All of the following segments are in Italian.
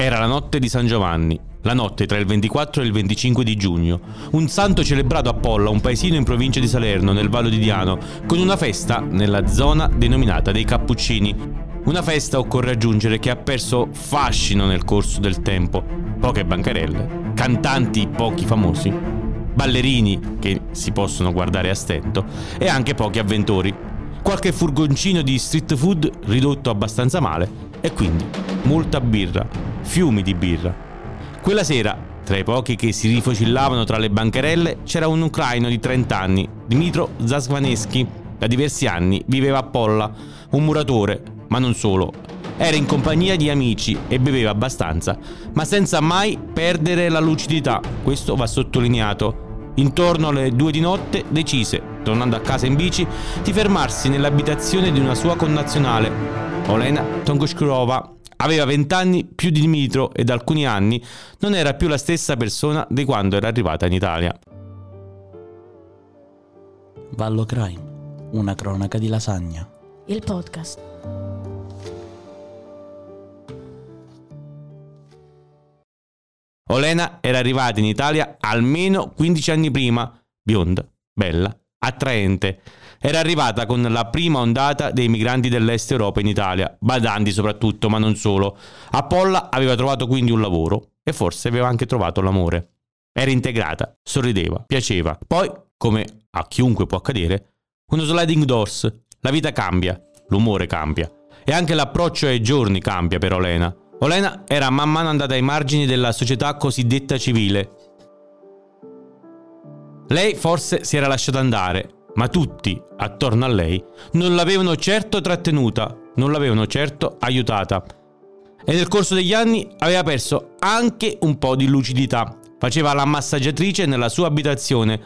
Era la notte di San Giovanni, la notte tra il 24 e il 25 di giugno, un santo celebrato a Polla, un paesino in provincia di Salerno, nel Vallo di Diano, con una festa nella zona denominata dei Cappuccini. Una festa, occorre aggiungere, che ha perso fascino nel corso del tempo. Poche bancarelle, cantanti pochi famosi, ballerini che si possono guardare a stento e anche pochi avventori. Qualche furgoncino di street food ridotto abbastanza male e quindi molta birra, fiumi di birra. Quella sera, tra i pochi che si rifocillavano tra le bancherelle, c'era un ucraino di 30 anni, Dmitro Zasvaneschi. Da diversi anni viveva a Polla, un muratore, ma non solo. Era in compagnia di amici e beveva abbastanza, ma senza mai perdere la lucidità, questo va sottolineato. Intorno alle due di notte decise, tornando a casa in bici, di fermarsi nell'abitazione di una sua connazionale, Olena Tongoshkurova, Aveva vent'anni più di Dimitro e da alcuni anni non era più la stessa persona di quando era arrivata in Italia. Vallo Crime, una cronaca di lasagna. Il podcast. Olena era arrivata in Italia almeno 15 anni prima, bionda, bella, attraente era arrivata con la prima ondata dei migranti dell'est Europa in Italia, badanti soprattutto, ma non solo. A Polla aveva trovato quindi un lavoro e forse aveva anche trovato l'amore. Era integrata, sorrideva, piaceva. Poi, come a chiunque può accadere, uno sliding doors. La vita cambia, l'umore cambia. E anche l'approccio ai giorni cambia per Olena. Olena era man mano andata ai margini della società cosiddetta civile. Lei forse si era lasciata andare, ma tutti attorno a lei non l'avevano certo trattenuta, non l'avevano certo aiutata. E nel corso degli anni aveva perso anche un po' di lucidità. Faceva la massaggiatrice nella sua abitazione.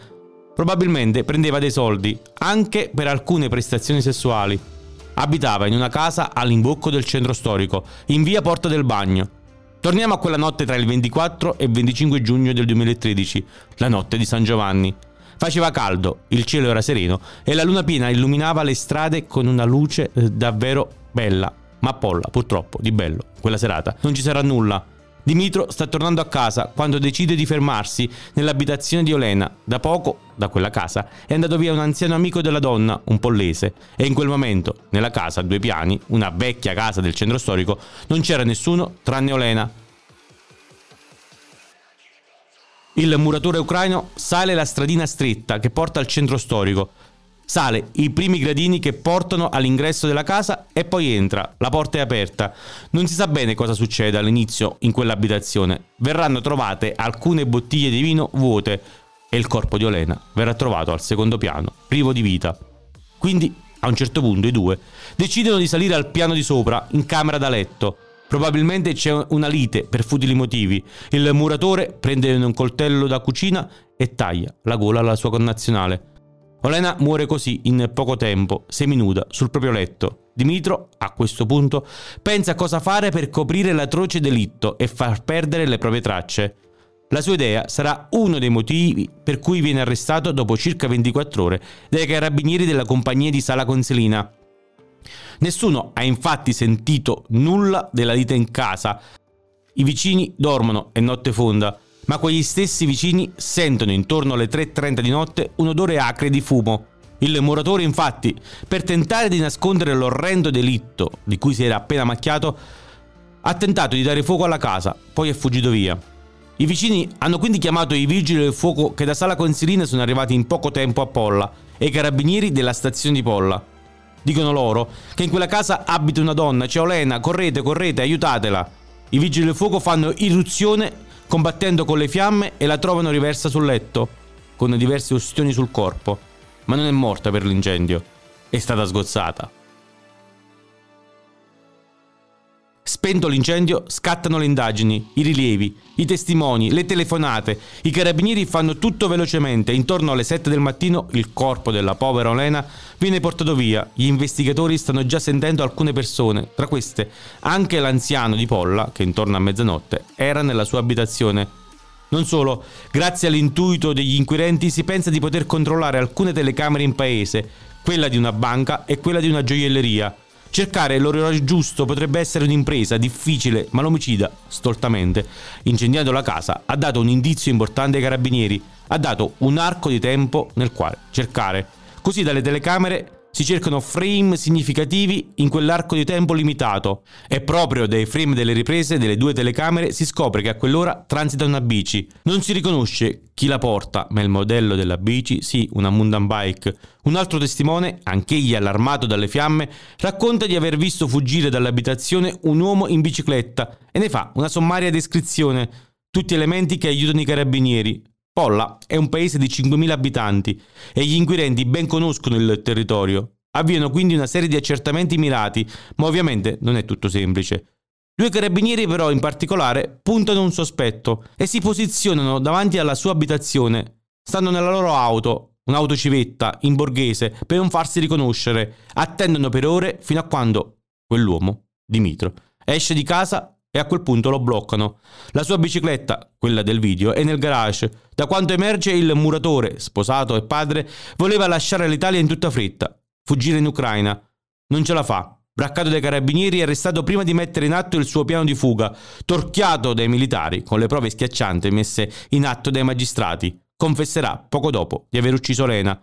Probabilmente prendeva dei soldi anche per alcune prestazioni sessuali. Abitava in una casa all'imbocco del centro storico, in via Porta del Bagno. Torniamo a quella notte tra il 24 e il 25 giugno del 2013, la notte di San Giovanni. Faceva caldo, il cielo era sereno e la luna piena illuminava le strade con una luce eh, davvero bella. Ma Polla, purtroppo, di bello, quella serata non ci sarà nulla. Dimitro sta tornando a casa quando decide di fermarsi nell'abitazione di Olena. Da poco, da quella casa, è andato via un anziano amico della donna, un pollese, e in quel momento, nella casa a due piani, una vecchia casa del centro storico, non c'era nessuno tranne Olena, Il muratore ucraino sale la stradina stretta che porta al centro storico. Sale i primi gradini che portano all'ingresso della casa e poi entra. La porta è aperta. Non si sa bene cosa succede all'inizio in quell'abitazione. Verranno trovate alcune bottiglie di vino vuote e il corpo di Olena verrà trovato al secondo piano, privo di vita. Quindi, a un certo punto, i due decidono di salire al piano di sopra, in camera da letto. Probabilmente c'è una lite per futili motivi. Il muratore prende un coltello da cucina e taglia la gola alla sua connazionale. Olena muore così in poco tempo, seminuda, sul proprio letto. Dimitro, a questo punto, pensa a cosa fare per coprire l'atroce delitto e far perdere le proprie tracce. La sua idea sarà uno dei motivi per cui viene arrestato dopo circa 24 ore dai carabinieri della compagnia di Sala Conselina. Nessuno ha infatti sentito nulla della lite in casa. I vicini dormono, è notte fonda, ma quegli stessi vicini sentono intorno alle 3.30 di notte un odore acre di fumo. Il muratore infatti, per tentare di nascondere l'orrendo delitto di cui si era appena macchiato, ha tentato di dare fuoco alla casa, poi è fuggito via. I vicini hanno quindi chiamato i vigili del fuoco che da Sala Consilina sono arrivati in poco tempo a Polla e i carabinieri della stazione di Polla. Dicono loro che in quella casa abita una donna, c'è Olena, correte, correte, aiutatela. I vigili del fuoco fanno irruzione combattendo con le fiamme e la trovano riversa sul letto, con diverse ustioni sul corpo, ma non è morta per l'incendio, è stata sgozzata. Spento l'incendio, scattano le indagini, i rilievi, i testimoni, le telefonate. I carabinieri fanno tutto velocemente. Intorno alle 7 del mattino il corpo della povera Olena viene portato via. Gli investigatori stanno già sentendo alcune persone, tra queste anche l'anziano di Polla, che intorno a mezzanotte era nella sua abitazione. Non solo, grazie all'intuito degli inquirenti si pensa di poter controllare alcune telecamere in paese, quella di una banca e quella di una gioielleria Cercare l'orologio giusto potrebbe essere un'impresa difficile, ma l'omicida, stoltamente, incendiando la casa, ha dato un indizio importante ai carabinieri, ha dato un arco di tempo nel quale cercare. Così dalle telecamere si cercano frame significativi in quell'arco di tempo limitato e proprio dai frame delle riprese delle due telecamere si scopre che a quell'ora transita una bici. Non si riconosce chi la porta, ma il modello della bici, sì, una mountain bike. Un altro testimone, anch'egli allarmato dalle fiamme, racconta di aver visto fuggire dall'abitazione un uomo in bicicletta e ne fa una sommaria descrizione. Tutti elementi che aiutano i carabinieri, Polla è un paese di 5.000 abitanti e gli inquirenti ben conoscono il territorio. Avviano quindi una serie di accertamenti mirati, ma ovviamente non è tutto semplice. Due carabinieri però in particolare puntano un sospetto e si posizionano davanti alla sua abitazione. Stanno nella loro auto, un'auto civetta, in borghese, per non farsi riconoscere. Attendono per ore fino a quando quell'uomo, Dimitro, esce di casa e a quel punto lo bloccano. La sua bicicletta, quella del video, è nel garage. Da quanto emerge il muratore, sposato e padre, voleva lasciare l'Italia in tutta fretta, fuggire in Ucraina. Non ce la fa. Braccato dai carabinieri e arrestato prima di mettere in atto il suo piano di fuga, torchiato dai militari con le prove schiaccianti messe in atto dai magistrati. Confesserà poco dopo di aver ucciso Lena.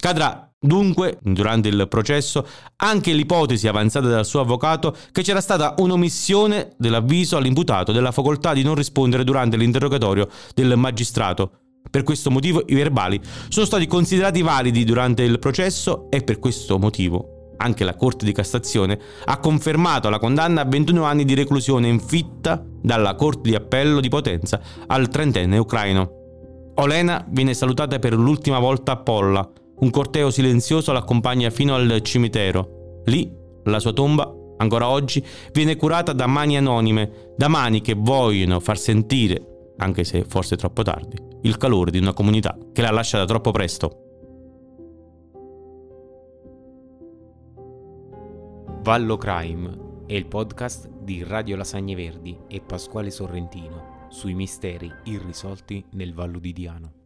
Cadrà Dunque, durante il processo, anche l'ipotesi avanzata dal suo avvocato che c'era stata un'omissione dell'avviso all'imputato della facoltà di non rispondere durante l'interrogatorio del magistrato. Per questo motivo i verbali sono stati considerati validi durante il processo e per questo motivo anche la Corte di Cassazione ha confermato la condanna a 21 anni di reclusione infitta dalla Corte di Appello di Potenza al trentenne ucraino. Olena viene salutata per l'ultima volta a Polla, un corteo silenzioso l'accompagna fino al cimitero. Lì, la sua tomba, ancora oggi, viene curata da mani anonime, da mani che vogliono far sentire, anche se forse troppo tardi, il calore di una comunità che l'ha lasciata troppo presto. Vallo Crime è il podcast di Radio Lasagne Verdi e Pasquale Sorrentino sui misteri irrisolti nel Vallo di Diano.